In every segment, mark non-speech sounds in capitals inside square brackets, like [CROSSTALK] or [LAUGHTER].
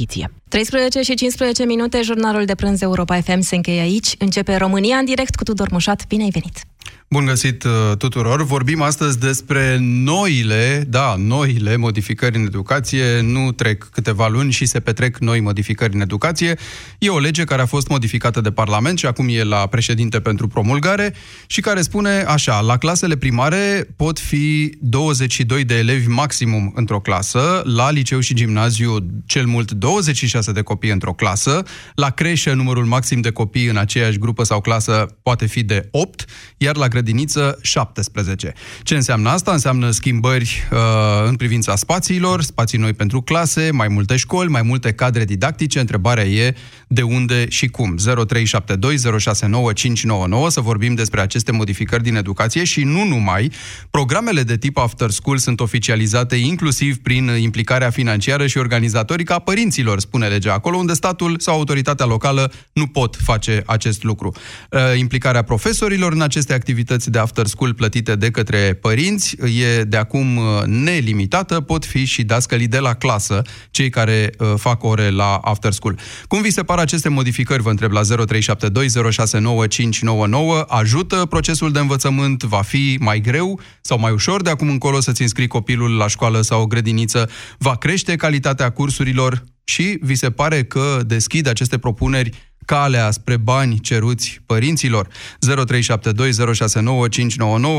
competiție. 13 și 15 minute, jurnalul de prânz Europa FM se încheie aici. Începe România în direct cu Tudor Mușat. Bine ai venit! Bun găsit uh, tuturor! Vorbim astăzi despre noile, da, noile modificări în educație. Nu trec câteva luni și se petrec noi modificări în educație. E o lege care a fost modificată de Parlament și acum e la președinte pentru promulgare și care spune așa, la clasele primare pot fi 22 de elevi maximum într-o clasă, la liceu și gimnaziu cel mult 26 de copii într-o clasă, la creșă numărul maxim de copii în aceeași grupă sau clasă poate fi de 8, iar la grădiniță 17. Ce înseamnă asta? Înseamnă schimbări uh, în privința spațiilor, spații noi pentru clase, mai multe școli, mai multe cadre didactice. Întrebarea e de unde și cum. 0372069599 să vorbim despre aceste modificări din educație și nu numai. Programele de tip after school sunt oficializate inclusiv prin implicarea financiară și organizatorică a părinților, spune legea, acolo unde statul sau autoritatea locală nu pot face acest lucru. Uh, implicarea profesorilor în aceste activități activități de after school plătite de către părinți e de acum uh, nelimitată, pot fi și dascălii de la clasă, cei care uh, fac ore la after school. Cum vi se par aceste modificări, vă întreb la 0372069599, ajută procesul de învățământ, va fi mai greu sau mai ușor de acum încolo să-ți înscrii copilul la școală sau o grădiniță, va crește calitatea cursurilor? Și vi se pare că deschid aceste propuneri calea spre bani ceruți părinților. 0372069599,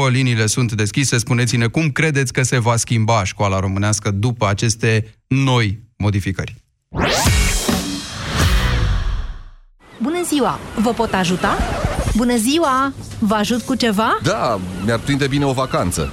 liniile sunt deschise. Spuneți-ne cum credeți că se va schimba școala românească după aceste noi modificări. Bună ziua! Vă pot ajuta? Bună ziua! Vă ajut cu ceva? Da, mi-ar prinde bine o vacanță.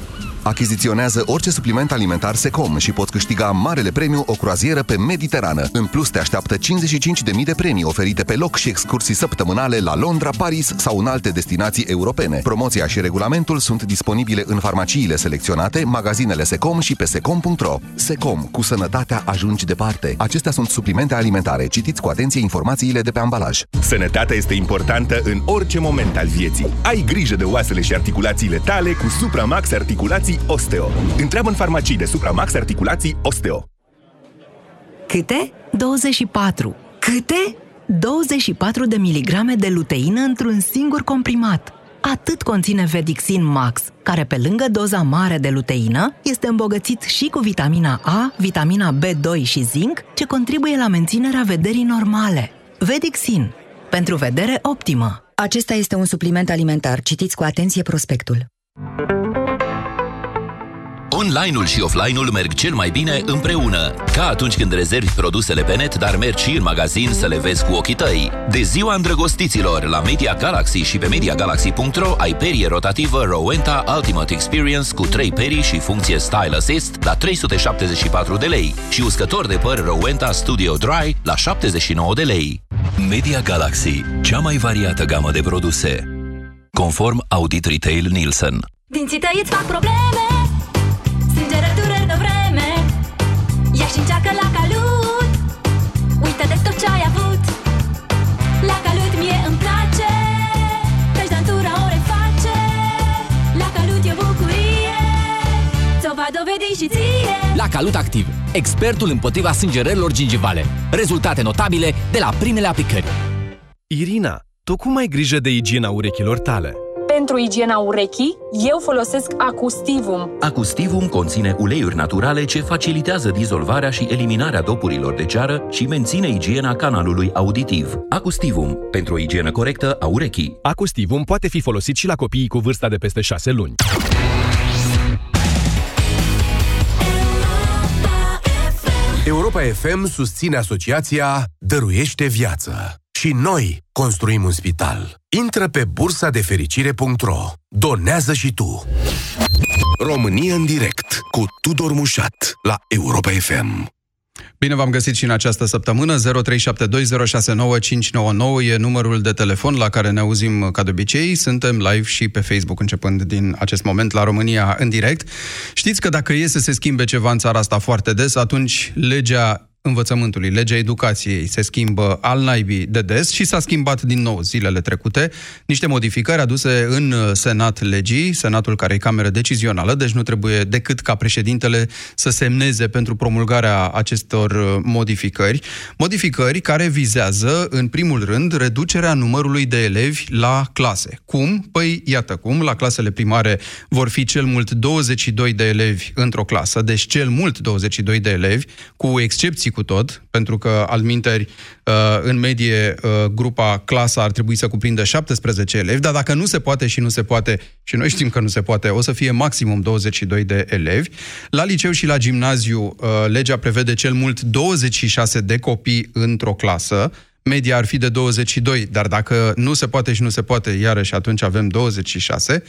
Achiziționează orice supliment alimentar Secom și poți câștiga marele premiu o croazieră pe Mediterană. În plus, te așteaptă 55.000 de premii oferite pe loc și excursii săptămânale la Londra, Paris sau în alte destinații europene. Promoția și regulamentul sunt disponibile în farmaciile selecționate, magazinele Secom și pe secom.ro. Secom, cu sănătatea ajungi departe. Acestea sunt suplimente alimentare. Citiți cu atenție informațiile de pe ambalaj. Sănătatea este importantă în orice moment al vieții. Ai grijă de oasele și articulațiile tale cu Supramax Articulații Osteo. Întreabă în farmacii de Supramax Articulații Osteo. Câte? 24. Câte? 24 de miligrame de luteină într-un singur comprimat. Atât conține Vedixin Max, care pe lângă doza mare de luteină, este îmbogățit și cu vitamina A, vitamina B2 și zinc, ce contribuie la menținerea vederii normale. Vedixin. Pentru vedere optimă. Acesta este un supliment alimentar. Citiți cu atenție prospectul. Online-ul și offline-ul merg cel mai bine împreună. Ca atunci când rezervi produsele pe net, dar mergi și în magazin să le vezi cu ochii tăi. De ziua îndrăgostiților, la Media Galaxy și pe MediaGalaxy.ro ai perie rotativă Rowenta Ultimate Experience cu 3 perii și funcție Style Assist la 374 de lei și uscător de păr Rowenta Studio Dry la 79 de lei. Media Galaxy, cea mai variată gamă de produse. Conform Audit Retail Nielsen. Dinții tăi îți fac probleme și încearcă la calut. Uită de tot ce ai avut. La calut mie îmi place Căci dantura o reface. La calut e o bucurie Ți-o va dovedi și ție. La Calut Activ, expertul împotriva sângerărilor gingivale. Rezultate notabile de la primele aplicări. Irina, tu cum ai grijă de igiena urechilor tale? Pentru igiena urechii, eu folosesc Acustivum. Acustivum conține uleiuri naturale ce facilitează dizolvarea și eliminarea dopurilor de ceară și menține igiena canalului auditiv. Acustivum, pentru o igienă corectă a urechii. Acustivum poate fi folosit și la copiii cu vârsta de peste 6 luni. Europa FM susține asociația Dăruiește Viață. Și noi construim un spital. Intră pe bursa de fericire.ro. Donează și tu. România în direct cu Tudor Mușat la Europa FM. Bine v-am găsit și în această săptămână. 0372069599 e numărul de telefon la care ne auzim ca de obicei. Suntem live și pe Facebook începând din acest moment la România în direct. Știți că dacă e să se schimbe ceva în țara asta foarte des, atunci legea învățământului, legea educației se schimbă al naibii de des și s-a schimbat din nou zilele trecute niște modificări aduse în Senat legii, Senatul care e cameră decizională, deci nu trebuie decât ca președintele să semneze pentru promulgarea acestor modificări. Modificări care vizează, în primul rând, reducerea numărului de elevi la clase. Cum? Păi, iată cum, la clasele primare vor fi cel mult 22 de elevi într-o clasă, deci cel mult 22 de elevi, cu excepții cu tot, pentru că, al minteri, uh, în medie, uh, grupa, clasa ar trebui să cuprindă 17 elevi, dar dacă nu se poate și nu se poate, și noi știm că nu se poate, o să fie maximum 22 de elevi. La liceu și la gimnaziu, uh, legea prevede cel mult 26 de copii într-o clasă, media ar fi de 22, dar dacă nu se poate și nu se poate, iarăși atunci avem 26.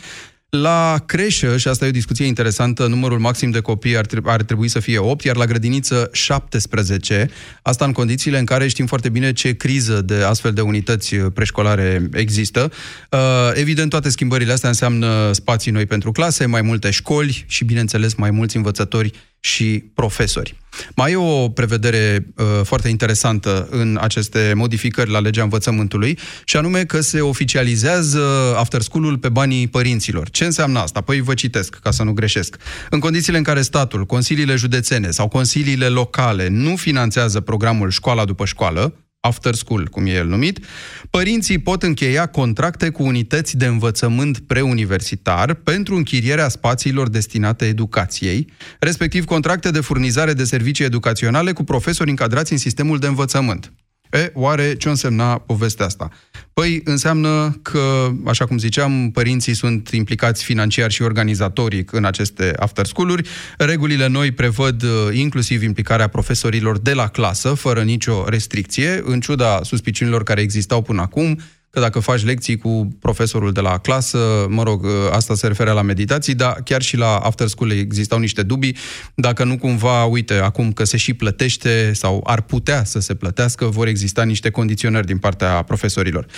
La creșă, și asta e o discuție interesantă, numărul maxim de copii ar, trebui, ar trebui să fie 8, iar la grădiniță 17. Asta în condițiile în care știm foarte bine ce criză de astfel de unități preșcolare există. Uh, evident, toate schimbările astea înseamnă spații noi pentru clase, mai multe școli și, bineînțeles, mai mulți învățători și profesori. Mai e o prevedere uh, foarte interesantă în aceste modificări la legea învățământului și anume că se oficializează after school-ul pe banii părinților. Ce înseamnă asta? Păi vă citesc, ca să nu greșesc. În condițiile în care statul, consiliile județene sau consiliile locale nu finanțează programul școala după școală, after school, cum e el numit, părinții pot încheia contracte cu unități de învățământ preuniversitar pentru închirierea spațiilor destinate educației, respectiv contracte de furnizare de servicii educaționale cu profesori încadrați în sistemul de învățământ. E, oare ce însemna povestea asta? Păi înseamnă că, așa cum ziceam, părinții sunt implicați financiar și organizatoric în aceste after school-uri. Regulile noi prevăd uh, inclusiv implicarea profesorilor de la clasă, fără nicio restricție, în ciuda suspiciunilor care existau până acum, că dacă faci lecții cu profesorul de la clasă, mă rog, asta se referă la meditații, dar chiar și la after school existau niște dubii, dacă nu cumva, uite, acum că se și plătește sau ar putea să se plătească, vor exista niște condiționări din partea profesorilor. 0372069599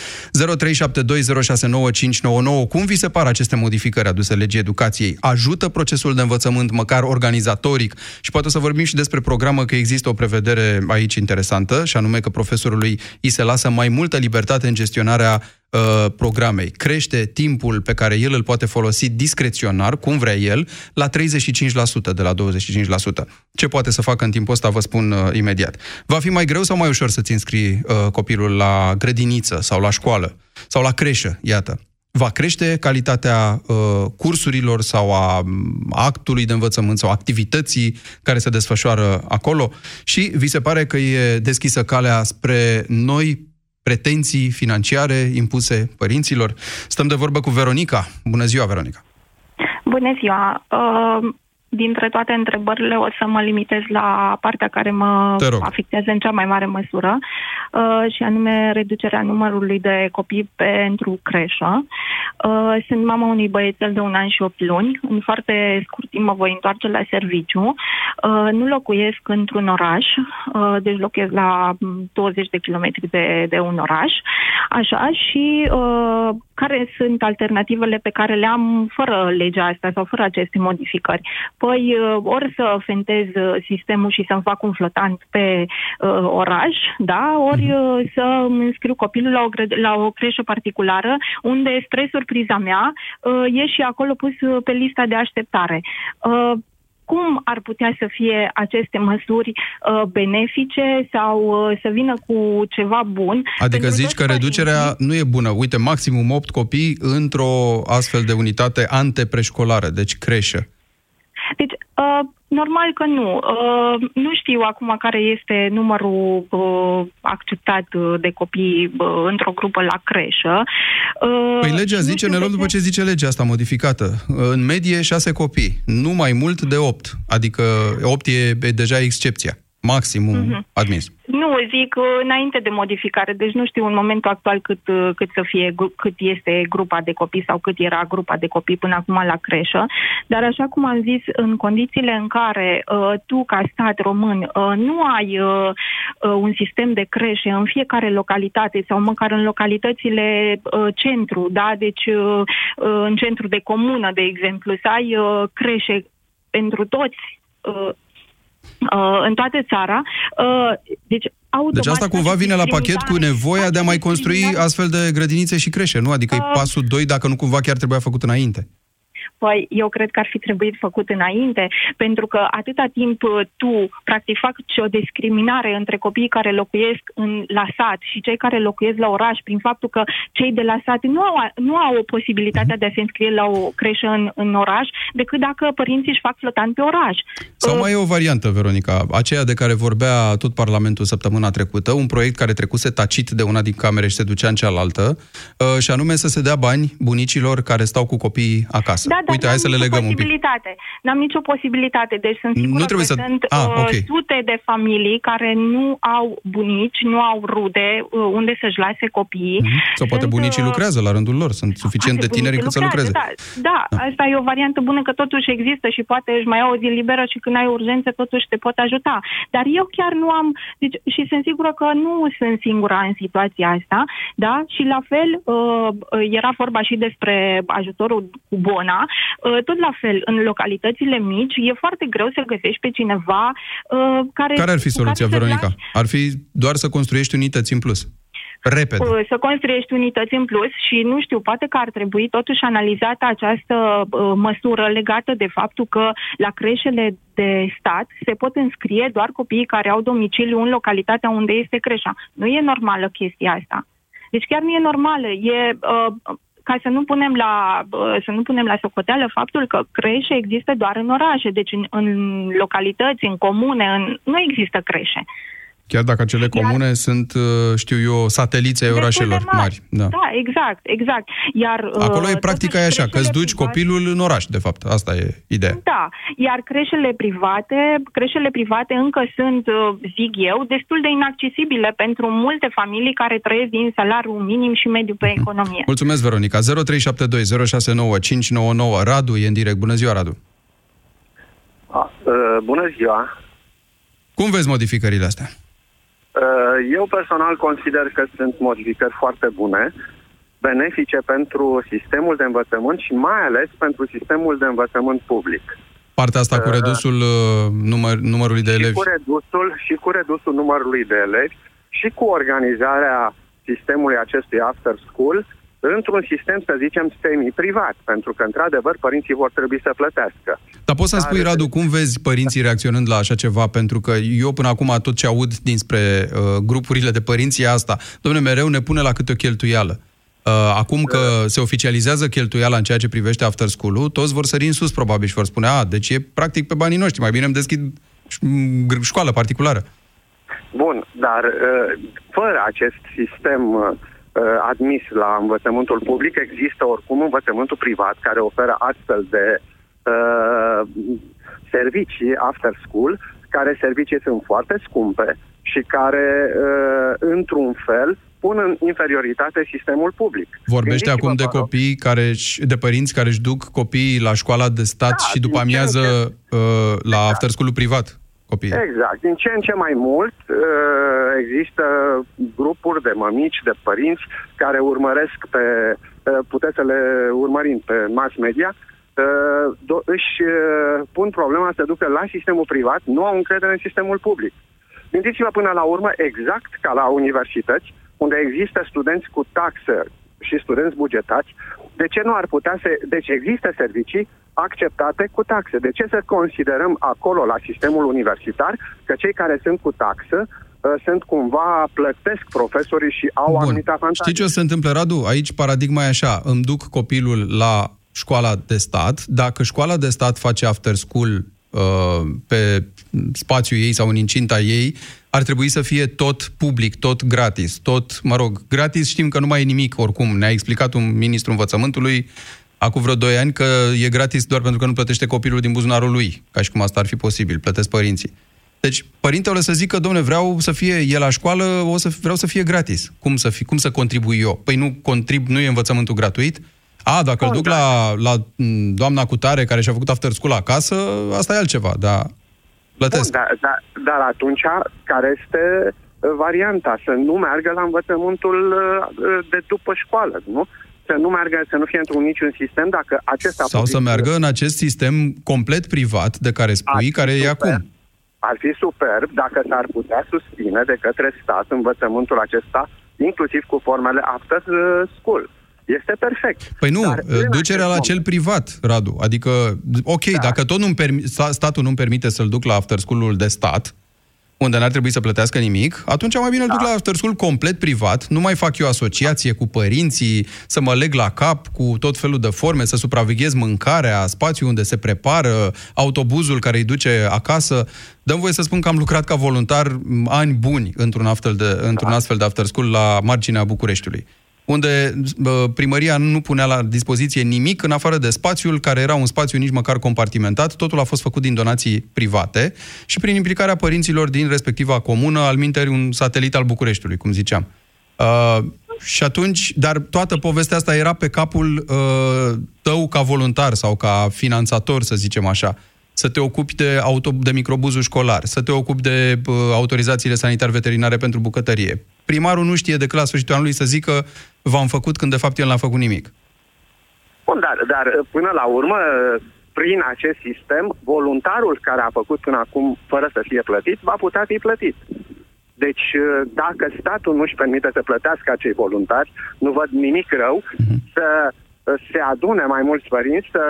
Cum vi se par aceste modificări aduse legii educației? Ajută procesul de învățământ măcar organizatoric? Și poate să vorbim și despre programă că există o prevedere aici interesantă, și anume că profesorului îi se lasă mai multă libertate în gestionarea gestionarea uh, programei. Crește timpul pe care el îl poate folosi discreționar, cum vrea el, la 35% de la 25%. Ce poate să facă în timpul ăsta, vă spun uh, imediat. Va fi mai greu sau mai ușor să-ți înscrii uh, copilul la grădiniță sau la școală sau la creșă, iată va crește calitatea uh, cursurilor sau a mm, actului de învățământ sau activității care se desfășoară acolo și vi se pare că e deschisă calea spre noi pretenții financiare impuse părinților. Stăm de vorbă cu Veronica. Bună ziua, Veronica! Bună ziua! Uh, dintre toate întrebările o să mă limitez la partea care mă afectează în cea mai mare măsură uh, și anume reducerea numărului de copii pentru creșă. Uh, sunt mama unui băiețel de un an și opt luni. În foarte scurt timp mă voi întoarce la serviciu. Uh, nu locuiesc într-un oraș, uh, deci locuiesc la 20 de kilometri de, de un oraș. Așa, și uh, care sunt alternativele pe care le am fără legea asta sau fără aceste modificări? Păi, uh, ori să fentez uh, sistemul și să-mi fac un flotant pe uh, oraș, da, ori mhm. uh, să îmi înscriu copilul la o, la o creșă particulară, unde spre surpriza mea uh, e și acolo pus uh, pe lista de așteptare. Uh, cum ar putea să fie aceste măsuri uh, benefice sau uh, să vină cu ceva bun. Adică zici că reducerea nu e bună. Uite, maximum 8 copii într-o astfel de unitate antepreșcolară, deci creșă. Deci, uh, normal că nu. Uh, nu știu acum care este numărul uh, acceptat de copii uh, într-o grupă la creșă. Uh, păi legea zice, ne luăm după ce zice legea asta modificată. În medie șase copii, nu mai mult de opt. Adică opt e, e deja excepția maximum uh-huh. admis. Nu, zic înainte de modificare, deci nu știu în momentul actual cât, uh, cât să fie, cât este grupa de copii sau cât era grupa de copii până acum la creșă, dar așa cum am zis, în condițiile în care uh, tu ca stat român uh, nu ai uh, uh, un sistem de creșe în fiecare localitate sau măcar în localitățile uh, centru, da, deci uh, uh în centru de comună, de exemplu, să ai uh, creșe pentru toți uh, uh, în toată țara. Uh, deci, automat, deci asta cumva vine la pachet cu nevoia de a mai construi astfel de grădinițe și crește, nu? Adică uh, e pasul 2 dacă nu cumva chiar trebuia făcut înainte. Păi, eu cred că ar fi trebuit făcut înainte, pentru că atâta timp uh, tu, practic, faci o discriminare între copiii care locuiesc în, la sat și cei care locuiesc la oraș, prin faptul că cei de la sat nu au, nu au o posibilitate de a se înscrie la o creșă în, în oraș, decât dacă părinții își fac flotant pe oraș. Sau mai e o variantă, Veronica, aceea de care vorbea tot Parlamentul săptămâna trecută, un proiect care trecuse tacit de una din camere și se ducea în cealaltă, uh, și anume să se dea bani bunicilor care stau cu copiii acasă. Da, Uite, hai să le legăm un pic. N-am nicio posibilitate. Deci sunt sigură nu trebuie că să... sunt ah, uh, okay. sute de familii care nu au bunici, nu au rude uh, unde să-și lase copiii. Mm-hmm. Sau poate sunt, bunicii uh, lucrează la rândul lor. Sunt suficient de tineri încât să lucreze. Da, da, da, asta e o variantă bună că totuși există și poate își mai au o zi liberă și când ai urgențe totuși te pot ajuta. Dar eu chiar nu am... Deci, și sunt sigură că nu sunt singura în situația asta, da? Și la fel uh, era vorba și despre ajutorul cu bona. Uh, tot la fel, în localitățile mici, e foarte greu să găsești pe cineva uh, care... Care ar fi soluția, Veronica? Lași... Ar fi doar să construiești unități în plus. Repede. Uh, să construiești unități în plus și, nu știu, poate că ar trebui totuși analizată această uh, măsură legată de faptul că la creșele de stat se pot înscrie doar copiii care au domiciliu în localitatea unde este creșa. Nu e normală chestia asta. Deci chiar nu e normală. E, uh, ca să nu punem la, să nu punem la socoteală faptul că creșe există doar în orașe, deci în, în localități, în comune, în, nu există creșe. Chiar dacă acele comune Iar, sunt, uh, știu eu, satelițe ai orașelor mari. mari. Da. da, exact, exact. Iar, Acolo e uh, practica e așa, că îți duci private, copilul în oraș, de fapt. Asta e ideea. Da, iar creșele private, creșele private încă sunt, uh, zic eu, destul de inaccesibile pentru multe familii care trăiesc din salariul minim și mediu pe mhm. economie. Mulțumesc, Veronica. 0372 069 599. Radu e în direct. Bună ziua, Radu. A, uh, bună ziua. Cum vezi modificările astea? Uh, eu personal consider că sunt modificări foarte bune, benefice pentru sistemul de învățământ și mai ales pentru sistemul de învățământ public. Partea asta cu uh, redusul uh, număr, numărului de elevi? Și cu, redusul, și cu redusul numărului de elevi și cu organizarea sistemului acestui after school într-un sistem, să zicem, semi-privat, pentru că, într-adevăr, părinții vor trebui să plătească. Dar poți să-mi spui, Radu, cum vezi părinții reacționând la așa ceva? Pentru că eu până acum tot ce aud dinspre uh, grupurile de părinți e asta. Domnule, mereu ne pune la câte o cheltuială. Uh, acum că uh. se oficializează cheltuiala în ceea ce privește after school-ul, toți vor sări în sus probabil și vor spune, a, deci e practic pe banii noștri, mai bine îmi deschid școală particulară. Bun, dar uh, fără acest sistem uh, Uh, admis la învățământul public, există oricum învățământul privat care oferă astfel de uh, servicii after school, care servicii sunt foarte scumpe și care, uh, într-un fel, pun în inferioritate sistemul public. Vorbește acum de copii care de părinți care își duc copiii la școala de stat da, și după amiază uh, la exact. after school privat copii. Exact. Din ce în ce mai mult uh, există grupuri de mămici, de părinți care urmăresc pe, uh, puteți să le urmărim pe mass media, uh, își pun problema să ducă la sistemul privat, nu au încredere în sistemul public. Gândiți-vă până la urmă, exact ca la universități, unde există studenți cu taxă și studenți bugetați, de ce nu ar putea să... Deci există servicii acceptate cu taxe. De ce să considerăm acolo, la sistemul universitar, că cei care sunt cu taxă uh, sunt cumva, plătesc profesorii și au Bun. anumite avantaje. Știi ce o să întâmple, Radu? Aici paradigma e așa, îmi duc copilul la școala de stat, dacă școala de stat face after school uh, pe spațiul ei sau în incinta ei, ar trebui să fie tot public, tot gratis, tot, mă rog, gratis știm că nu mai e nimic oricum. Ne-a explicat un ministru învățământului acum vreo 2 ani că e gratis doar pentru că nu plătește copilul din buzunarul lui, ca și cum asta ar fi posibil, plătesc părinții. Deci, părintele o să zică, domne, vreau să fie el la școală, o să, vreau să fie gratis. Cum să, fi, cum să contribui eu? Păi nu contrib, nu e învățământul gratuit? A, dacă îl duc da. la, la doamna Cutare care și-a făcut after school acasă, asta e altceva, dar plătesc. Bun, dar, dar, dar atunci, care este uh, varianta? Să nu meargă la învățământul uh, de după școală, nu? Să nu meargă, să nu fie într-un niciun sistem, dacă acesta... Sau să meargă în acest sistem complet privat de care spui, A, care super. e acum. ar fi superb dacă s-ar putea susține de către stat învățământul acesta, inclusiv cu formele after uh, school. Este perfect. Păi nu, Dar, în ducerea la acest cel privat, Radu. Adică, ok, da. dacă tot nu permi- sta- statul nu permite să-l duc la after school-ul de stat, unde n-ar trebui să plătească nimic, atunci mai bine îl duc la after school complet privat, nu mai fac eu asociație cu părinții, să mă leg la cap cu tot felul de forme, să supraveghez mâncarea, spațiul unde se prepară, autobuzul care îi duce acasă. Dăm voie să spun că am lucrat ca voluntar m, ani buni într-un astfel de, într-un astfel de after school la marginea Bucureștiului unde bă, primăria nu punea la dispoziție nimic în afară de spațiul care era un spațiu nici măcar compartimentat, totul a fost făcut din donații private și prin implicarea părinților din respectiva comună, al minteri un satelit al Bucureștiului, cum ziceam. Uh, și atunci, dar toată povestea asta era pe capul uh, tău ca voluntar sau ca finanțator, să zicem așa. Să te ocupi de, auto, de microbuzul școlar, să te ocupi de uh, autorizațiile sanitar-veterinare pentru bucătărie. Primarul nu știe decât la sfârșitul anului să zică v-am făcut când de fapt el n-a făcut nimic. Bun, dar, dar până la urmă, prin acest sistem, voluntarul care a făcut până acum fără să fie plătit, va putea fi plătit. Deci, dacă statul nu-și permite să plătească acei voluntari, nu văd nimic rău să se adune mai mulți părinți, să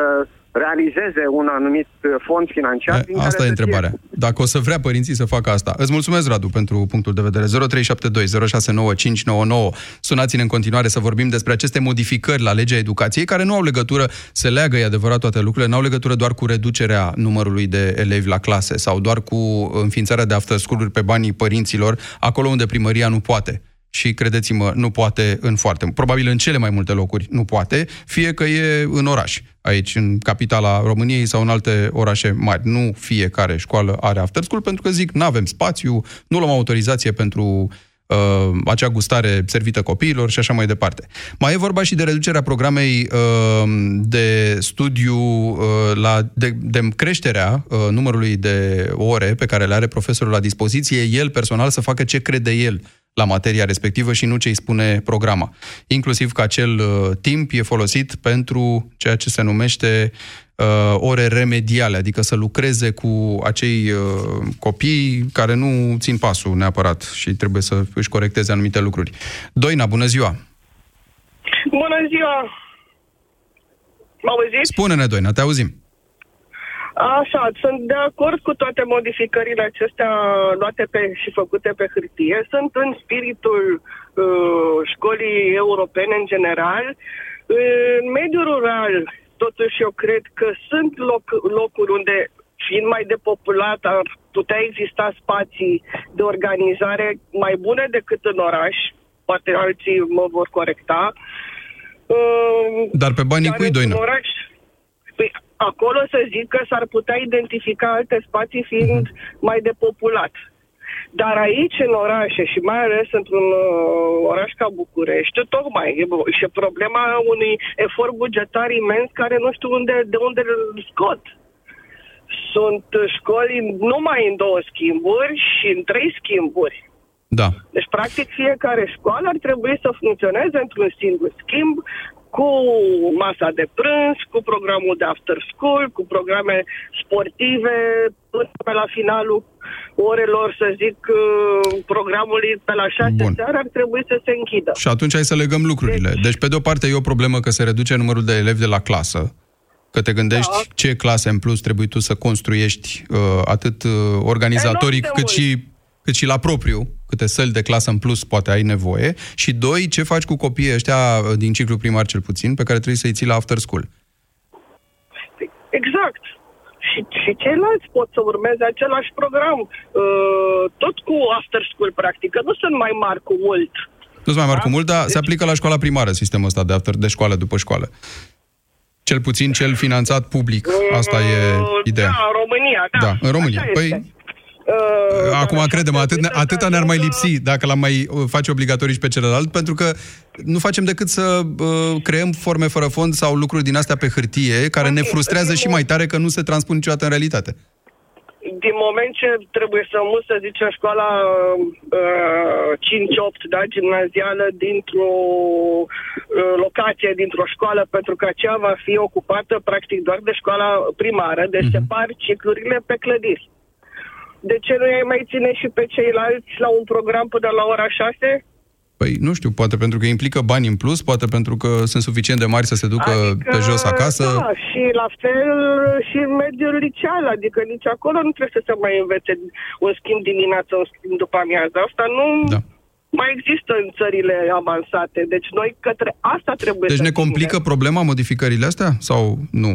realizeze un anumit fond financiar. din care Asta e să întrebarea. fie- Dacă o să vrea părinții să facă asta. Îți mulțumesc, Radu, pentru punctul de vedere. 0372 069 599. Sunați-ne în continuare să vorbim despre aceste modificări la legea educației, care nu au legătură, se leagă, e adevărat, toate lucrurile, nu au legătură doar cu reducerea numărului de elevi la clase sau doar cu înființarea de after school-uri pe banii părinților, acolo unde primăria nu poate și credeți-mă, nu poate în foarte, probabil în cele mai multe locuri nu poate, fie că e în oraș, aici în capitala României sau în alte orașe mari. Nu fiecare școală are after school pentru că zic, nu avem spațiu, nu luăm autorizație pentru uh, acea gustare servită copiilor și așa mai departe. Mai e vorba și de reducerea programei uh, de studiu uh, la de, de creșterea uh, numărului de ore pe care le are profesorul la dispoziție, el personal să facă ce crede el la materia respectivă și nu ce îi spune programa. Inclusiv că acel uh, timp e folosit pentru ceea ce se numește uh, ore remediale, adică să lucreze cu acei uh, copii care nu țin pasul neapărat și trebuie să își corecteze anumite lucruri. Doina, bună ziua! Bună ziua! Mă auziți? Spune-ne, Doina, te auzim. Așa, sunt de acord cu toate modificările acestea luate pe, și făcute pe hârtie. Sunt în spiritul uh, școlii europene în general. În mediul rural, totuși eu cred că sunt loc, locuri unde, fiind mai depopulat, ar putea exista spații de organizare mai bune decât în oraș. Poate alții mă vor corecta. Uh, Dar pe banii dar cui, Doina? În oraș, păi, acolo să zic că s-ar putea identifica alte spații fiind Mhm. mai depopulat. Dar aici, în orașe, și mai ales într-un uh, oraș ca București, tocmai e și problema unui efort bugetar imens care nu știu unde, de unde îl scot. Sunt școli numai în două schimburi și în trei schimburi. Da. Deci, practic, fiecare școală ar trebui să funcționeze într-un singur schimb, cu masa de prânz, cu programul de after school, cu programe sportive, până pe la finalul orelor, să zic, uh, programului pe la 6 Bun. seara ar trebui să se închidă. Și atunci hai să legăm lucrurile. Deci, pe de o parte, e o problemă că se reduce numărul de elevi de la clasă, că te gândești Da. ce clase în plus trebuie tu să construiești uh, atât uh, organizatoric Enorm de cât și, cât și la propriu, câte săli de clasă în plus poate ai nevoie. Și doi, ce faci cu copiii ăștia uh, din ciclu primar cel puțin, pe care trebuie să-i ții la after school. Exact. Și, și ceilalți pot să urmeze același program, uh, tot cu after school, practic, că nu sunt mai mari cu mult. Nu sunt mai mari cu mult, dar se aplică la școala primară sistemul ăsta de, after, de școală după școală. Cel puțin cel finanțat public. Asta e ideea. Da, în România, da. Da, în România. Așa Păi, este. Uh, Acum, credem, atât, atâta ne-ar mai lipsi dacă l-am mai uh, face obligatoriu și pe celălalt, pentru că nu facem decât să uh, creăm forme fără fond sau lucruri din astea pe hârtie, care ne frustrează și mai tare că nu se transpun niciodată în realitate. din moment ce trebuie să mut, să zicem, școala uh, 5-8, da, gimnazială, dintr-o uh, locație, dintr-o școală, pentru că aceea va fi ocupată practic doar de școala primară, deci Mhm. uh-huh. separ ciclurile pe clădiri. De ce nu ai mai ține și pe ceilalți la un program până la ora 6? Păi nu știu, poate pentru că implică bani în plus, poate pentru că sunt suficient de mari să se ducă adică, pe jos acasă. Da, și la fel și în mediul liceal, adică nici acolo nu trebuie să se mai învețe un schimb dimineață, un schimb după amiază. Asta nu da. mai există în țările avansate. Deci noi către asta trebuie deci să ne complică tine. problema modificările astea sau nu?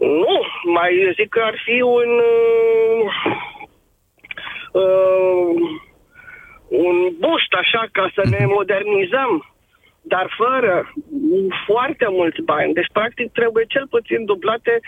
Nu, mai zic că ar fi un... Uh, uh, un boost așa ca să ne modernizăm, dar fără foarte mulți bani. Deci, practic, trebuie cel puțin dublate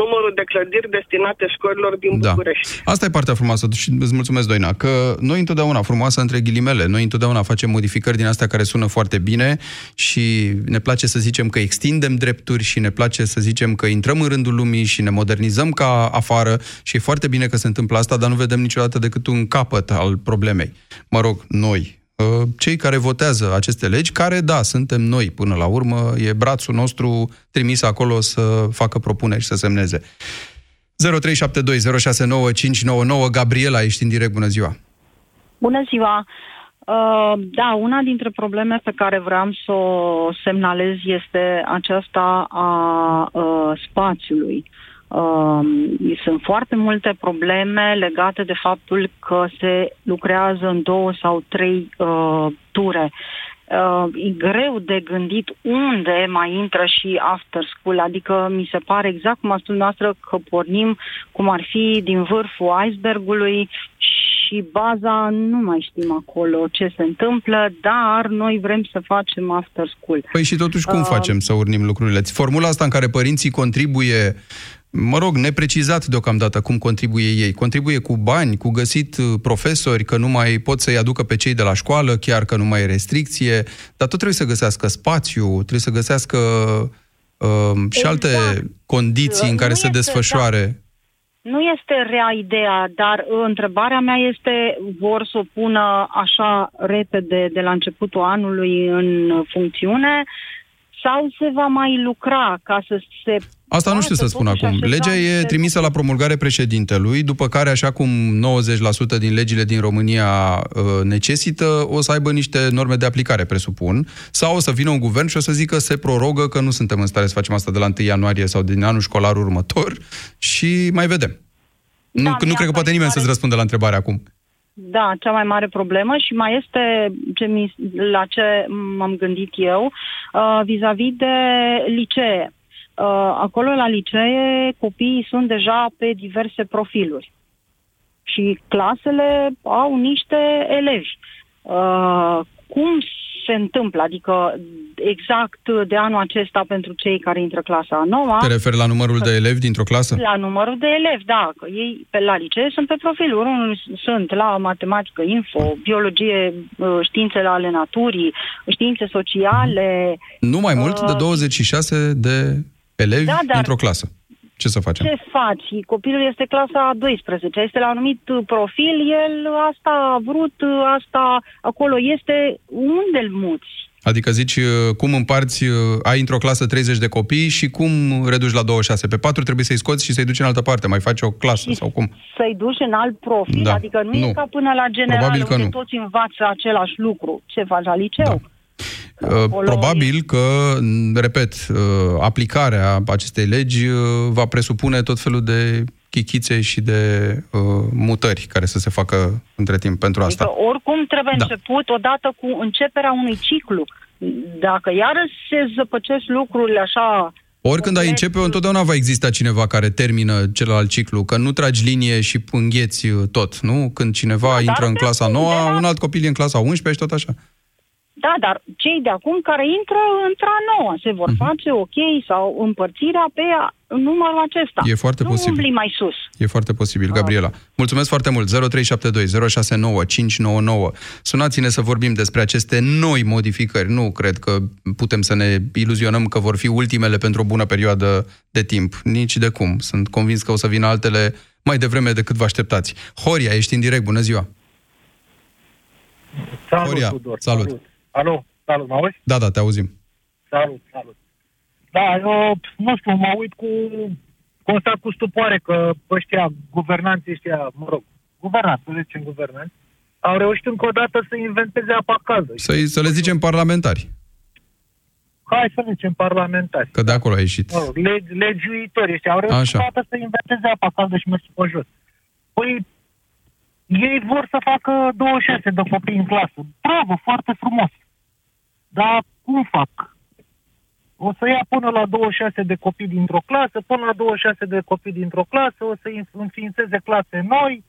numărul de clădiri destinate școlilor din Da. București. Asta e partea frumoasă și îți mulțumesc, Doina, că noi întotdeauna, frumoasă între ghilimele, noi întotdeauna facem modificări din astea care sună foarte bine și ne place să zicem că extindem drepturi și ne place să zicem că intrăm în rândul lumii și ne modernizăm ca afară și e foarte bine că se întâmplă asta, dar nu vedem niciodată decât un capăt al problemei. Mă rog, noi, uh, cei care votează aceste legi, care, da, suntem noi până la urmă, e brațul nostru trimis acolo să facă propuneri și să semneze. 0372069599 Gabriela, ești în direct, bună ziua! Bună ziua! Uh, da, una dintre probleme pe care vreau să o semnalez este aceasta a uh, spațiului. Uh, sunt foarte multe probleme legate de faptul că se lucrează în două sau trei uh, ture. Uh, e greu de gândit unde mai intră și after school, adică mi se pare exact cum a spus noastră că pornim cum ar fi din vârful icebergului și baza nu mai știm acolo ce se întâmplă, dar noi vrem să facem after school. Păi și totuși cum Uh, facem să urnim lucrurile? Formula asta în care părinții contribuie, mă rog, neprecizat deocamdată cum contribuie ei. Contribuie cu bani, cu găsit uh, profesori, că nu mai pot să-i aducă pe cei de la școală, chiar că nu mai e restricție, dar tot trebuie să găsească spațiu, trebuie să găsească uh, și alte condiții în care Nu se este, desfășoare. Nu este rea ideea, dar uh, întrebarea mea este, vor să o pună așa repede de la începutul anului în funcțiune sau se va mai lucra ca să se... Asta nu știu să spun totuși acum. așeza Legea e niște- trimisă la promulgare președintelui, după care, așa cum 90% din legile din România uh, necesită, o să aibă niște norme de aplicare, presupun, sau o să vină un guvern și o să zică se prorogă că nu suntem în stare să facem asta de la 1 ianuarie sau din anul școlar următor și mai vedem. nu, Da, nu mie cred că asta poate mi nimeni pare- să-ți răspundă la întrebare acum. Da, cea mai mare problemă și mai este ce mi, la ce m-am gândit eu uh, vis-a-vis de licee. Uh, acolo la licee copiii sunt deja pe diverse profiluri și clasele au niște elevi. Uh, cum se întâmplă? Adică exact de anul acesta pentru cei care intră clasa a noua. Te referi la numărul de elevi dintr-o clasă? La numărul de elevi, da. Că ei pe la licee sunt pe profiluri. Unul sunt la matematică, info, biologie, uh, științele ale naturii, științe sociale. Nu mai mult de Uh, 26 de elevi Da, dar- într-o clasă. Ce să facem? Ce faci? Copilul este clasa a 12, este la un anumit uh, profil, el asta a vrut, uh, asta acolo este, unde îl muți? Adică zici, uh, cum împarți, uh, ai într-o clasă 30 de copii și cum reduci la 26? Pe 4 trebuie să-i scoți și să-i duci în altă parte. Mai faci o clasă sau cum? Să-i duci în alt profil, Da. adică nu, Nu. e ca până la general, Probabil că unde nu. toți învață același lucru. Ce faci la liceu? Uh, Probabil că, m, repet, uh, aplicarea acestei legi uh, va presupune tot felul de chichițe și de uh, mutări care să se facă între timp pentru asta. Adică oricum trebuie Da. început odată cu începerea unui ciclu. Dacă iarăși se zăpăcesc lucrurile așa... Oricând ai începe, întotdeauna va exista cineva care termină celălalt ciclu, că nu tragi linie și îngheți uh, tot, nu? Când cineva Da, intră dar în de clasa acum, 9, de la- un alt copil e în clasa 11 și tot așa. Da, dar cei de acum care intră într-a noua se vor Mhm. face ok sau împărțirea pe a- numărul acesta. E foarte nu posibil. umbli mai sus. E foarte posibil, Gabriela. Mulțumesc foarte mult. 0372 069 599. Sunați-ne să vorbim despre aceste noi modificări. Nu cred că putem să ne iluzionăm că vor fi ultimele pentru o bună perioadă de timp. Nici de cum. Sunt convins că o să vină altele mai devreme decât vă așteptați. Horia, ești în direct. Bună ziua! Salut, Horia, Tudor. salut. salut. Alo, salut, mă auzi? Da, da, te auzim. Salut, salut. Da, eu, nu știu, mă uit cu constat cu stupoare că ăștia, guvernanții ăștia, mă rog, guvernanți, să le zicem guvernanți, au reușit încă o dată să inventeze apa caldă. Să, să le zicem parlamentari. Hai să le zicem parlamentari. Că de acolo a ieșit. Mă rog, legi, legiuitori ăștia au reușit Așa. încă o dată să inventeze apa caldă și mersul pe jos. Păi, ei vor să facă 26 de copii în clasă. Bravo, foarte frumos. Dar cum fac? O să ia până la 26 de copii dintr-o clasă, până la 26 de copii dintr-o clasă, o să înființeze clase noi.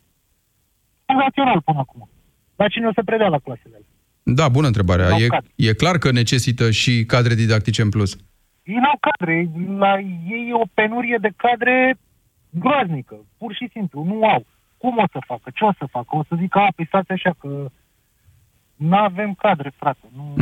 Național până acum. Dar cine o să predea la clasele alea? Da, bună întrebarea. N-au E, cadre. e clar că necesită și cadre didactice în plus. Ei n-au cadre. La ei e o penurie de cadre groaznică. Pur și simplu. Nu au. Cum o să facă? Ce o să facă? O să zică, a, păi stați așa că nu avem cadre, frate. Nu...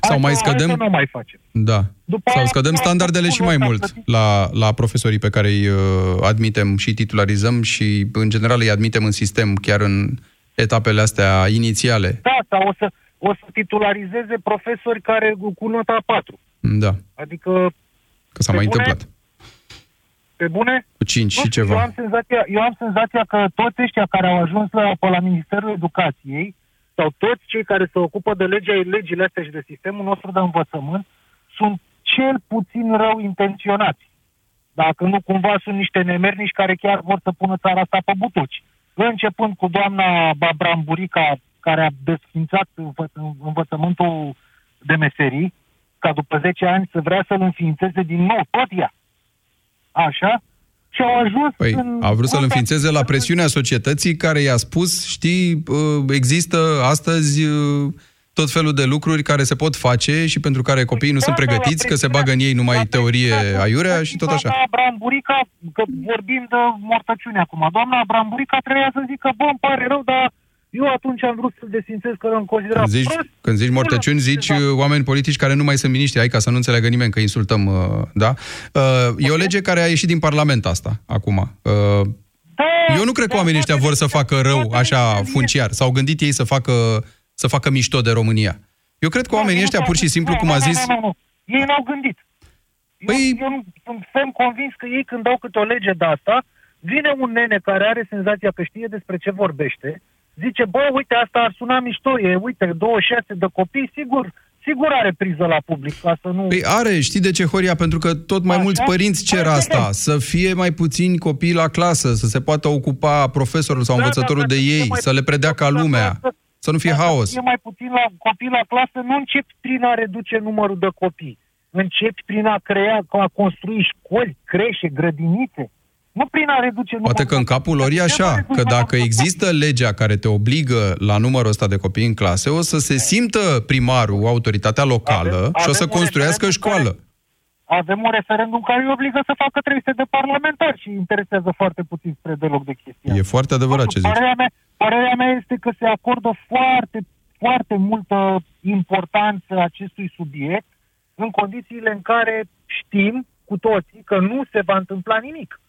Sau mai să- Hai scădem... să nu mai facem. Da. După Sau aia, scădem după aia, standardele și mai pula mult s-a la, la profesorii pe care îi uh, admitem și titularizăm și, în general, îi admitem în sistem chiar în etapele astea inițiale. Da, sau o să, o să titularizeze profesori care cu nota 4. Da, Adică, că s-a Pe mai bune? întâmplat. pe bune, Cu 5 Nu și știu, Eu ceva. am, senzația, eu am senzația că toți ăștia care au ajuns la, pe la Ministerul Educației sau toți cei care se ocupă de legea, legile astea și de sistemul nostru de învățământ sunt cel puțin rău intenționați. Dacă nu cumva sunt niște nemernici care chiar vor să pună țara asta pe butuci. Începând cu doamna Bramburica, care a desfințat învăț- învățământul de meserii, ca după 10 ani să vrea să-l înființeze din nou, tot ea. Așa? Și au ajuns Păi, în... a vrut să-l înființeze la presiunea societății care i-a spus, știi, uh, există astăzi uh, tot felul de lucruri care se pot face și pentru care copiii nu sunt Da, da, la pregătiți, că se presiunea- bagă în ei numai teorie aiurea și tot așa. Doamna Bramburica, că vorbim de mortăciune acum, doamna Bramburica trebuia să zică, bă, îmi pare rău, dar eu atunci am vrut să-l desfințez că l-am considerat Când zici, prost. când zici mortăciuni, zici uh, oameni politici care nu mai sunt miniștri, ai ca să nu înțeleagă nimeni că insultăm, uh, da? Uh, E o lege care a ieșit din Parlament asta, acum. Uh, Eu nu cred că oamenii ăștia vor să facă rău așa funciar. S-au gândit ei să facă, să facă mișto de România. Eu cred că oamenii ăștia, pur și simplu, cum a zis... Nu, nu, nu. Ei n-au gândit. Păi... Eu, eu nu- sunt ferm convins că ei când dau câte o lege de asta, vine un nene care are senzația că știe despre ce vorbește, zice, bă, uite, asta ar suna mișto, e, uite, 26 de copii, sigur, sigur are priză la public, ca să nu... Păi are, știi de ce, Horia? Pentru că tot mai mulți părinți cer asta, să fie mai puțini copii la clasă, să se poată ocupa profesorul sau Da, învățătorul da, de să fie ei, mai să le predea ca lumea, să nu fie haos. E mai puțin la copii la clasă, nu începi prin a reduce numărul de copii. Începi prin a crea, a construi școli, creșe, grădinițe. Nu prin a reduce numărul Poate că în capul lor e așa, că dacă există legea care te obligă la numărul ăsta de copii în clase, o să se simtă primarul, autoritatea locală și o să avem un construiască referendum școală. Avem un referendum care îi obligă să facă 300 de parlamentari și îi interesează foarte puțin spre deloc de chestia E foarte adevărat ce zici. Părerea mea, părerea mea este că se acordă foarte, foarte multă importanță acestui subiect în condițiile în care știm cu toții că nu se va întâmpla nimic.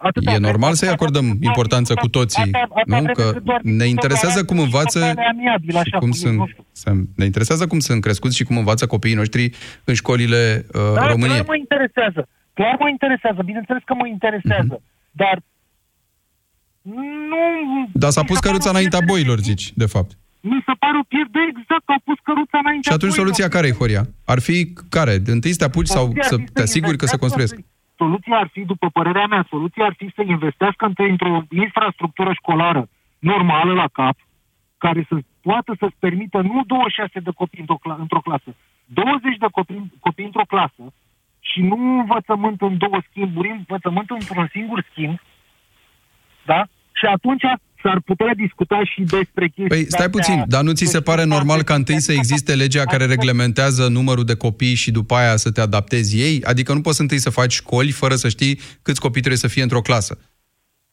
Atâta E vreme normal cât să-i toată- acordăm importanță cu toții, atâta- atâta nu? vreme Că cât doar ne interesează cum învață amiabil, și așa, cum cu- sunt, nu știu. să- ne interesează cum sunt crescuți și cum învață copiii noștri în școlile uh, Da, României. clar mă interesează. Clar mă interesează. Bineînțeles că mă interesează. Mhm. Dar nu... Dar s-a mi se pus pare căruța o înaintea pierdere- boilor, zici, de fapt. Mi se pare o pierdere exact că au pus căruța înaintea Și atunci boilor. soluția care e, Horia? Ar fi care? De întâi să te apuci sau Soluția ar să fi te asiguri că se investească- construiesc? Soluția ar fi, după părerea mea, soluția ar fi să investească într- într-o infrastructură școlară normală la cap, care să poată să-ți permită nu 26 de copii într-o, cla- într-o clasă, 20 de copii, copii într-o clasă și nu învățământ în două schimburi, învățământ într-un singur schimb, da? Și atunci s-ar putea discuta și despre chestii Păi stai puțin, dar nu ți se pare normal ca întâi să existe legea care reglementează numărul de copii și după aia să te adaptezi ei? Adică nu poți întâi să faci școli fără să știi câți copii trebuie să fie într-o clasă.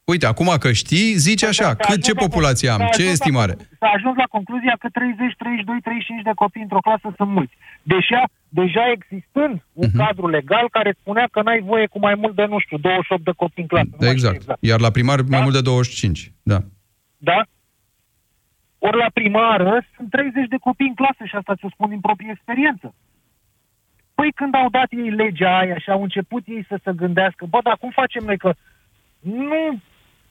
Uite, acum că știi, zici așa, cât, ce populație am, ce estimare? S-a ajuns la concluzia că 30, 32, 35 de copii într-o clasă sunt mulți. Deja, deja existând un Mhm. cadru legal care spunea că n-ai voie cu mai mult de, nu știu, 28 de copii în clasă. Nu mai știu Exact. Iar la primar mai mult de 25. Da. Da? Ori la primară sunt 30 de copii în clasă și asta ți-o spun din proprie experiență. Păi când au dat ei legea aia și au început ei să se gândească, bă, dar cum facem noi că nu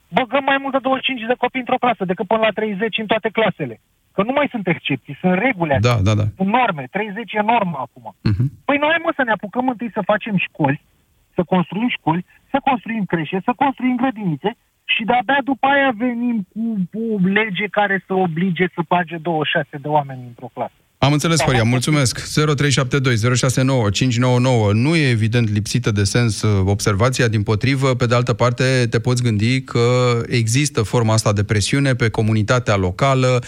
băgăm mai mult de 25 de copii într-o clasă decât până la 30 în toate clasele. Că nu mai sunt excepții, sunt reguli, Da, da, da. sunt norme, 30 e normă acum. Mhm. Păi noi mă să ne apucăm întâi să facem școli, să construim școli, să construim creșe, să construim grădinițe și de-abia după aia venim cu, cu lege care să oblige să bage 26 de oameni într-o clasă. Am înțeles, Horia, mulțumesc. 0372 069 599 nu e evident lipsită de sens uh, observația, din potrivă, pe de altă parte te poți gândi că există forma asta de presiune pe comunitatea locală,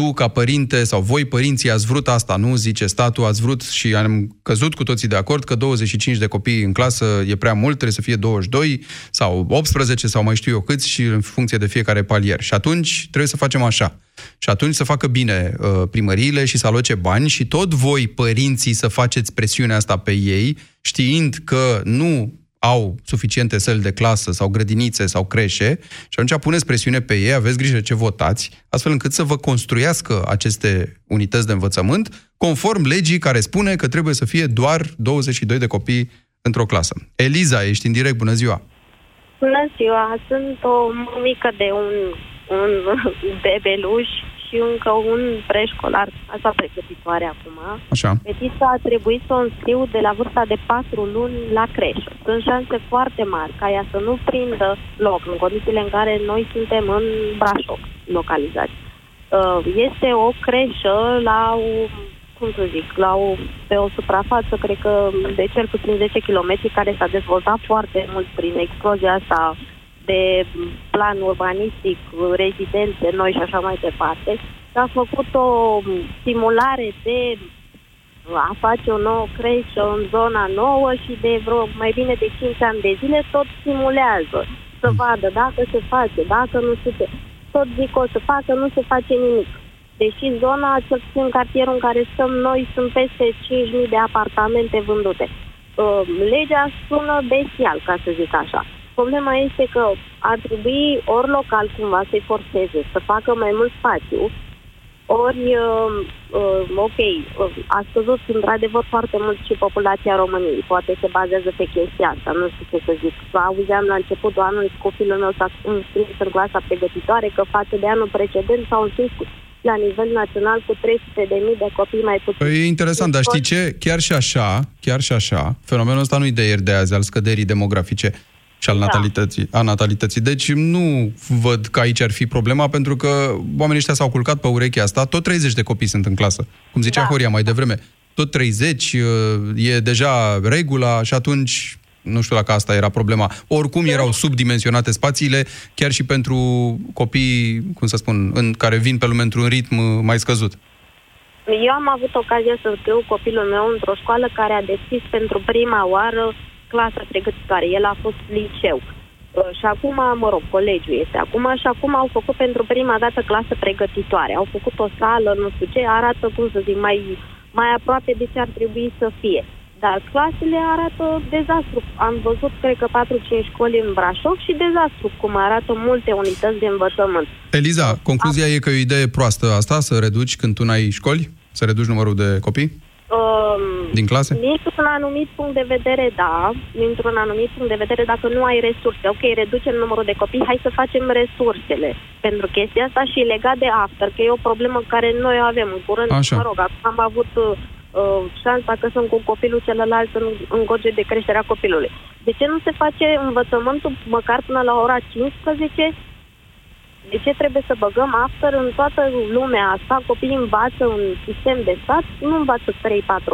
tu, ca părinte, sau voi, părinții, ați vrut asta, nu? Zice statul, ați vrut și am căzut cu toții de acord că 25 de copii în clasă e prea mult, trebuie să fie 22 sau 18 sau mai știu eu câți și în funcție de fiecare palier. Și atunci trebuie să facem așa. Și atunci să facă bine uh, primăriile și să aloce bani și tot voi, părinții, să faceți presiunea asta pe ei, știind că nu au suficiente săli de clasă sau grădinițe sau creșe și atunci puneți presiune pe ei, aveți grijă ce votați, astfel încât să vă construiască aceste unități de învățământ conform legii care spune că trebuie să fie doar 22 de copii într-o clasă. Eliza, ești în direct, bună ziua! Bună ziua! Sunt o mică de un, un [LAUGHS] bebeluș și încă un preșcolar, asta pregătitoare acum. Așa. Fetița a trebuit să o înscriu de la vârsta de 4 luni la creșă. Sunt șanse foarte mari ca ea să nu prindă loc în condițiile în care noi suntem în Brașov localizați. Uh, Este o creșă la o cum să zic, la o, pe o suprafață, cred că de cel puțin 10 km, care s-a dezvoltat foarte mult prin explozia asta de plan urbanistic, rezidențe noi și așa mai departe. S-a făcut o simulare de a face o nouă creșă în zona nouă și de vreo mai bine de 5 ani de zile tot simulează să vadă dacă se face, dacă nu se face. Tot zic o să facă, nu se face nimic. Deși zona, cel puțin cartierul în care stăm noi, sunt peste 5.000 de apartamente vândute. Uh, legea sună bestial, ca să zic așa. Problema este că ar trebui ori local cumva să-i forțeze să facă mai mult spațiu, ori, uh, uh, ok, uh, a scăzut într-adevăr foarte mult și populația României. Poate se bazează pe chestia asta, nu știu ce să zic. Auzeam la începutul anului copilul meu s-a înscris în clasa pregătitoare că față de anul precedent s-au înscris cu- la nivel național cu 300.000 de copii mai puțin. Păi e interesant, dar știi ce? Chiar și așa, chiar și așa, fenomenul ăsta nu-i de ieri de azi, al scăderii demografice și al Da. natalității, a natalității. Deci nu văd că aici ar fi problema, pentru că oamenii ăștia s-au culcat pe urechea asta, tot 30 de copii sunt în clasă. Cum zicea Da. Horia mai devreme, tot 30 uh, e deja regula și atunci nu știu dacă asta era problema. Oricum erau subdimensionate spațiile, chiar și pentru copii, cum să spun, în, care vin pe lume într-un ritm uh, mai scăzut. Eu am avut ocazia să scriu copilul meu într-o școală care a deschis pentru prima oară clasa pregătitoare. El a fost liceu. Uh, Și acum, mă rog, colegiul este acum și acum au făcut pentru prima dată clasă pregătitoare. Au făcut o sală, nu știu ce, arată, cum să zic, mai, mai aproape de ce ar trebui să fie. Dar clasele arată dezastru. Am văzut, cred că 4-5 școli în Brașov și dezastru, cum arată multe unități de învățământ. Eliza, concluzia e că e o idee proastă asta, să reduci când tu n-ai școli? Să reduci numărul de copii? Um, Din clase? Dintr-un anumit punct de vedere, da. Dintr-un anumit punct de vedere, dacă nu ai resurse. Ok, reducem numărul de copii, hai să facem resursele pentru chestia asta și legat de after, că e o problemă care noi o avem în curând. Așa. Mă rog, acum am avut uh, șansa că sunt cu copilul celălalt în, în gorge de creșterea copilului. De ce nu se face învățământul măcar până la ora 15 de ce trebuie să băgăm after în toată lumea asta? Copiii învață un sistem de stat, nu învață 3-4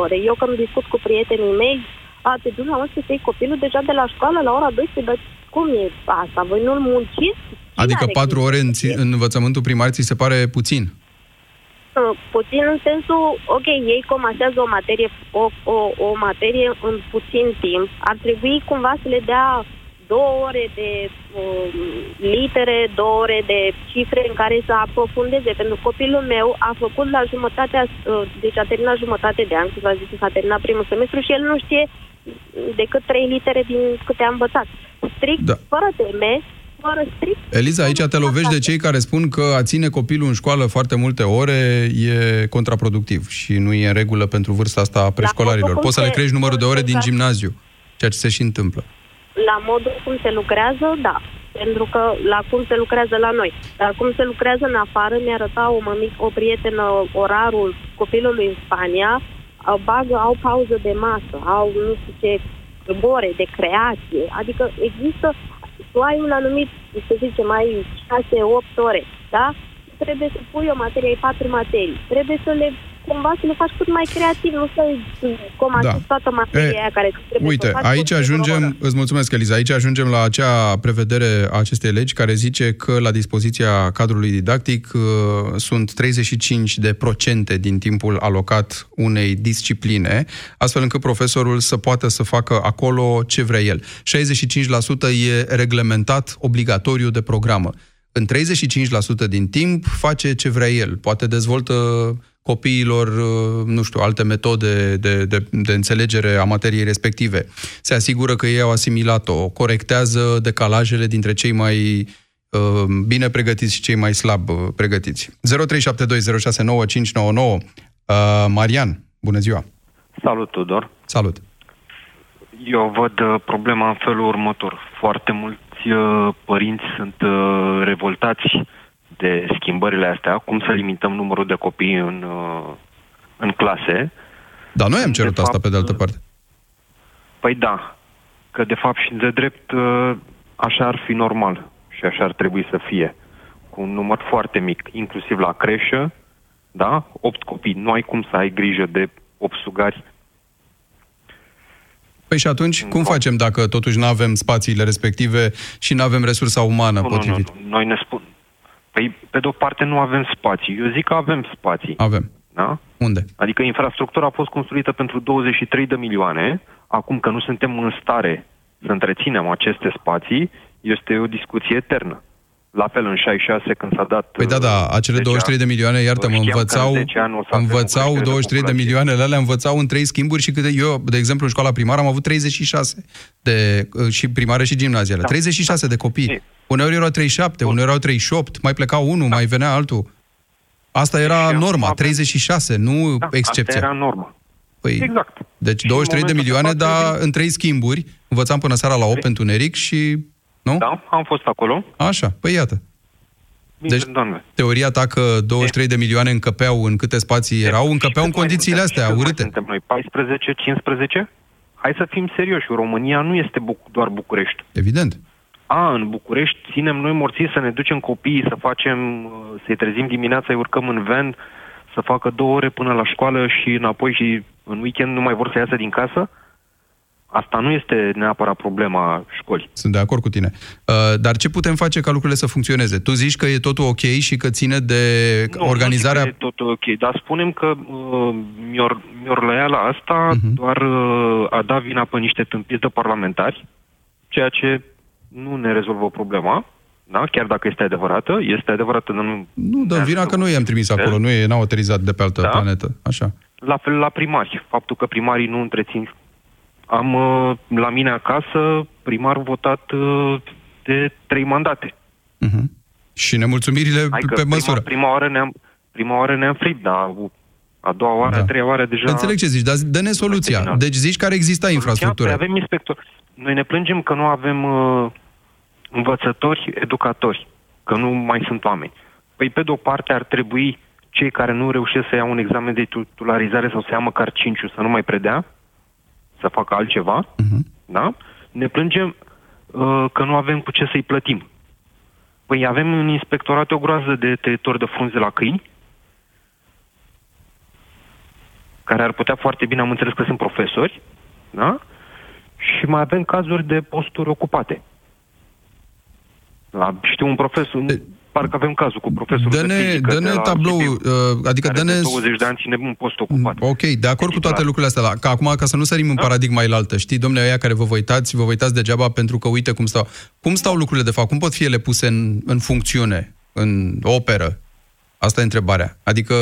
ore. Eu când discut cu prietenii mei, a, pe dumneavoastră să iei copilul deja de la școală la ora 12, dar cum e asta? Voi nu-l munciți? Cine Adică are patru ore în, ți- în învățământul primar ți se pare puțin. Uh, puțin în sensul, ok, ei comasează o materie, o, o, o materie în puțin timp. Ar trebui cumva să le dea două ore de um, litere, două ore de cifre în care să aprofundeze. Pentru copilul meu a făcut la jumătatea, uh, deci a terminat jumătate de an, cât a zis că s-a terminat primul semestru și el nu știe decât trei litere din câte a învățat. Strict, Da. fără teme, fără strict. Eliza, aici te lovești de cei care spun că a ține copilul în școală foarte multe ore e contraproductiv și nu e în regulă pentru vârsta asta a preșcolarilor. modul Poți să cum le se- crești numărul de ore din cum se- gimnaziu, ceea ce se și întâmplă. La modul cum se lucrează, da. Pentru că la cum se lucrează la noi. Dar cum se lucrează în afară, mi-arăta o, mămic, o prietenă orarul copilului în Spania, au, bagă, au pauză de masă, au nu știu ce ore de creație. Adică există, tu ai un anumit, să zicem, mai 6-8 ore, da? Trebuie să pui o materie, ai patru materii. Trebuie să le cumva să le faci cât mai creativ, nu să comasezi Da. toată materia E, aia care trebuie Uite, să o faci aici tot într-o oră. ajungem, îți mulțumesc, Eliza, aici ajungem la acea prevedere a acestei legi care zice că la dispoziția cadrului didactic uh, sunt 35 de procente din timpul alocat unei discipline, astfel încât profesorul să poată să facă acolo ce vrea el. 65% e reglementat obligatoriu de programă. În 35% din timp face ce vrea el. Poate dezvoltă copiilor, uh, nu știu, alte metode de, de, de înțelegere a materiei respective. Se asigură că ei au asimilat-o, corectează decalajele dintre cei mai uh, bine pregătiți și cei mai slab uh, pregătiți. 0372069599 uh, Marian, bună ziua! Salut, Tudor. Salut! Eu văd uh, problema în felul următor. Foarte mulți uh, părinți sunt uh, revoltați de schimbările astea, cum să limităm numărul de copii în, uh, în clase. Dar noi am cerut De asta fapt, pe de altă parte. Păi da, că de fapt și de drept uh, așa ar fi normal și așa ar trebui să fie. Cu un număr foarte mic, inclusiv la creșă, da? 8 copii. Nu ai cum să ai grijă de 8 sugari Păi și atunci, cum facem dacă totuși nu avem spațiile respective și nu avem resursa umană Nu, nu, potrivit? nu, nu. Noi ne spun... Păi, pe de-o parte, nu avem spații. Eu zic că avem spații. Avem. Da? Unde? Adică infrastructura a fost construită pentru 23 de milioane. Acum că nu suntem în stare să întreținem aceste spații, este o discuție eternă. La fel în 66 când s-a dat... Păi da, da, acele 23 de milioane, iartă-mă, Știam că în învățau, 10 ani o să avem o învățau creștere 23 de milioanele alea, învățau în trei schimburi și câte eu, de exemplu, în școala primară am avut 36 de, și primară și gimnazială. Da. 36 de copii. Uneori erau 37, uneori erau 38, mai pleca unul, mai venea altul. Asta era norma, 36, nu Da, excepția. Asta era norma. Păi, Exact. Deci Și în 23 de momentul milioane, de față, dar în trei schimburi, învățam până seara la 8 pentru întuneric și... Nu? Da, am fost acolo. Așa, păi iată. Bine, Deci, doamne. teoria ta că 23 de milioane încăpeau în câte spații erau, încăpeau în condițiile astea urâte. Suntem noi 14, 15? Hai să fim serioși. România nu este Buc- doar București. Evident. A, în București ținem noi morții să ne ducem copiii, să facem, uh, să-i trezim dimineața, îi urcăm în van, să facă două ore până la școală și înapoi și în weekend nu mai vor să iasă din casă? Asta nu este neapărat problema școlii. Sunt de acord cu tine. Uh, dar ce putem face ca lucrurile să funcționeze? Tu zici că e totul ok și că ține de Nu, organizarea... Nu zic că e tot ok, dar spunem că uh, mi-or, mi-or lăia la asta uh-huh. doar uh, a da vina pe niște tâmpiți de parlamentari, ceea ce nu ne rezolvă problema, da? chiar dacă este adevărată, este adevărată, dar nu... Nu, dăm vina că noi i-am trimis acolo, nu e, n-au aterizat de pe altă Da. planetă. Așa. La fel la primari, faptul că primarii nu întrețin. Am uh, la mine acasă primar votat uh, de trei mandate. Și nemulțumirile Hai că pe prima, măsură. Prima oară ne-am, prima oară ne-am fript, dar a doua oară, Da. a treia oară deja... Înțeleg ce zici, dar dă-ne soluția. Deci zici că ar exista infrastructură. Păi avem inspectori. Noi ne plângem că nu avem uh, învățători, educatori, că nu mai sunt oameni. Păi pe de-o parte ar trebui cei care nu reușesc să iau un examen de titularizare sau să ia măcar 5 să nu mai predea, să facă altceva, da? Ne plângem uh, că nu avem cu ce să-i plătim. Păi avem în inspectorat o groază de tăietori de frunze la câini, care ar putea foarte bine, am înțeles că sunt profesori, da? Și mai avem cazuri de posturi ocupate. La, știu un profesor, parcă avem cazul cu profesorul de Dă-ne, fizică dă-ne de la tablou, Sibiu, uh, adică care dă-ne... de 20 de ani ține un post ocupat. Ok, de acord cu toate lucrurile astea, dar ca acum, ca să nu sărim în paradigma ilaltă, știi, domnule, aia care vă vă uitați, vă vă uitați degeaba pentru că uite cum stau. Cum stau lucrurile, de fapt? Cum pot fi ele puse în, în funcțiune, în operă? Asta e întrebarea. Adică,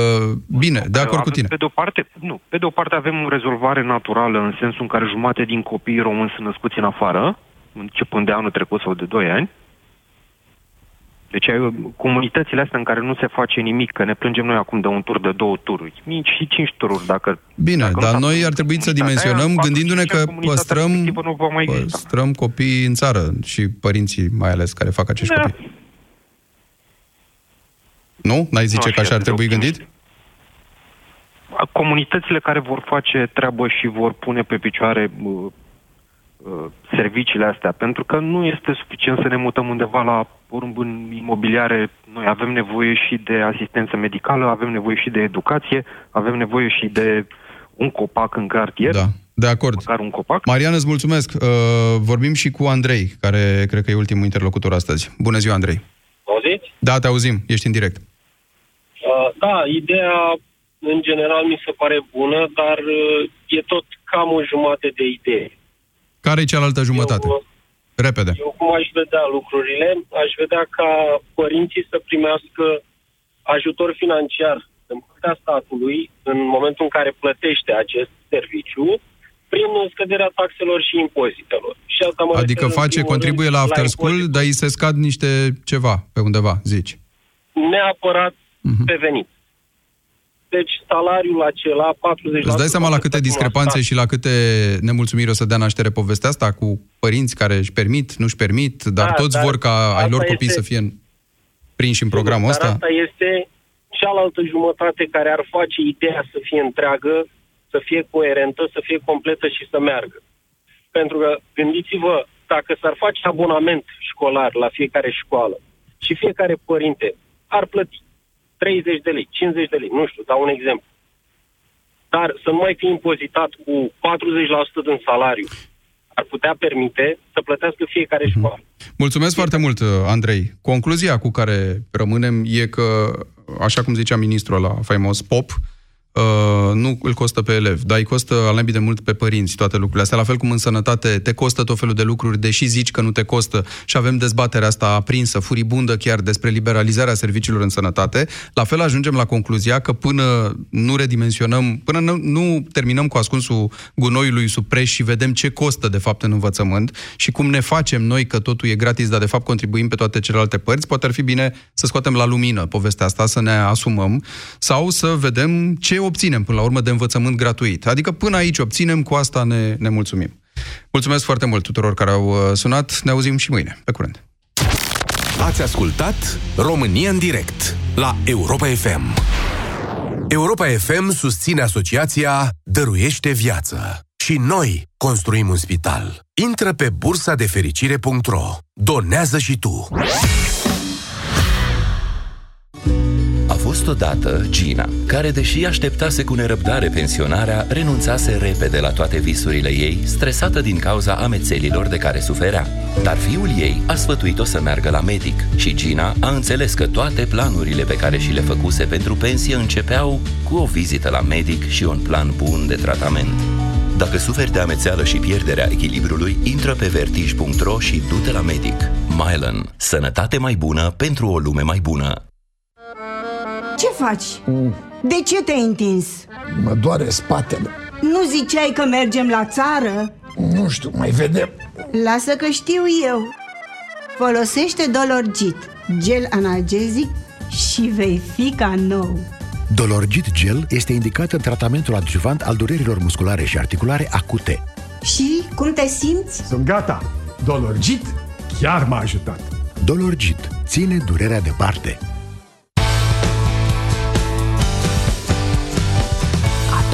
bine, de acord cu Avem, tine. Pe de o parte, nu, pe de o parte avem o rezolvare naturală în sensul în care jumate din copiii români sunt născuți în afară, începând de anul trecut sau de 2 ani, Deci ai comunitățile astea în care nu se face nimic, că ne plângem noi acum de un tur de două tururi, mici și cinci tururi, dacă... Bine, dacă dar nu s-a noi făcut ar trebui să comunitatea dimensionăm aia, gândindu-ne atunci că comunitatea păstrăm, respectivă nu va mai exista. păstrăm copiii în țară și părinții mai ales care fac acești Da. copii. Nu? N-ai zice Nu că aș așa ar fi trebui optimist. gândit? Comunitățile care vor face treabă și vor pune pe picioare uh, uh, serviciile astea, pentru că nu este suficient să ne mutăm undeva la porumb în imobiliare. Noi avem nevoie și de asistență medicală, avem nevoie și de educație, avem nevoie și de un copac în cartier. Da, de acord. Măcar un copac. Marian, îți mulțumesc. Uh, vorbim și cu Andrei, care cred că e ultimul interlocutor astăzi. Bună ziua, Andrei. Auziți? Da, te auzim. Ești în direct. Uh, da, ideea în general mi se pare bună, dar uh, e tot cam o jumate de idee. Care e cealaltă jumătate? Eu, Repede. eu cum aș vedea lucrurile? Aș vedea ca părinții să primească ajutor financiar în partea statului în momentul în care plătește acest serviciu prin scăderea taxelor și impozitelor. Și asta mă Adică refer în face, primul contribuie rând la after school, dar îi se scad niște ceva pe undeva, zici. neapărat Mhm. pe venit. Deci salariul acela, 40%... Îți dai seama la câte discrepanțe și la câte nemulțumiri o să dea naștere povestea asta cu părinți care își permit, nu-și permit, dar Da, toți dar vor ca ai asta lor copii este- să fie în, prinși în programul Dar ăsta? asta este cealaltă jumătate care ar face ideea să fie întreagă, să fie coerentă, să fie completă și să meargă. Pentru că, gândiți-vă, dacă s-ar face abonament școlar la fiecare școală și fiecare părinte ar plăti 30 de lei, 50 de lei, nu știu, dau un exemplu. Dar să nu mai fie impozitat cu 40% din salariu, ar putea permite să plătească fiecare școală. Mulțumesc foarte mult, Andrei. Concluzia cu care rămânem e că, așa cum zicea ministrul la faimos POP, Uh, nu îl costă pe elev, dar îi costă al naibii de mult pe părinți toate lucrurile astea. La fel cum în sănătate te costă tot felul de lucruri, deși zici că nu te costă și avem dezbaterea asta aprinsă, furibundă chiar despre liberalizarea serviciilor în sănătate, la fel ajungem la concluzia că până nu redimensionăm, până nu, nu terminăm cu ascunsul gunoiului sub preș și vedem ce costă de fapt în învățământ și cum ne facem noi că totul e gratis, dar de fapt contribuim pe toate celelalte părți, poate ar fi bine să scoatem la lumină povestea asta, să ne asumăm sau să vedem ce obținem până la urmă de învățământ gratuit. Adică până aici obținem, cu asta ne, ne mulțumim. Mulțumesc foarte mult tuturor care au uh, sunat. Ne auzim și mâine. Pe curând. Ați ascultat România în direct la Europa FM. Europa FM susține asociația Dăruiește Viață. Și noi construim un spital. Intră pe bursa de fericire.ro. Donează și tu. Fost odată Gina, care, deși așteptase cu nerăbdare pensionarea, renunțase repede la toate visurile ei, stresată din cauza amețelilor de care suferea. Dar fiul ei a sfătuit-o să meargă la medic și Gina a înțeles că toate planurile pe care și le făcuse pentru pensie începeau cu o vizită la medic și un plan bun de tratament. Dacă suferi de amețeală și pierderea echilibrului, intră pe vertij.ro și du-te la medic. Mylan. Sănătate mai bună pentru o lume mai bună. Ce faci? De ce te-ai întins? Mă doare spatele. Nu ziceai că mergem la țară? Nu știu, mai vedem. Lasă că știu eu. Folosește Dolorgit, gel analgezic și vei fi ca nou. Dolorgit Gel este indicat în tratamentul adjuvant al durerilor musculare și articulare acute. Și cum te simți? Sunt gata. Dolorgit chiar m-a ajutat. Dolorgit ține durerea departe.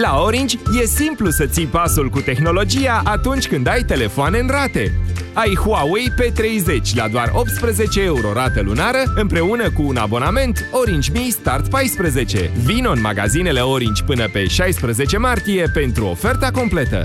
La Orange e simplu să ții pasul cu tehnologia atunci când ai telefoane în rate. Ai Huawei P30 la doar 18 euro rată lunară împreună cu un abonament Orange Me Start 14. Vino în magazinele Orange până pe 16 martie pentru oferta completă.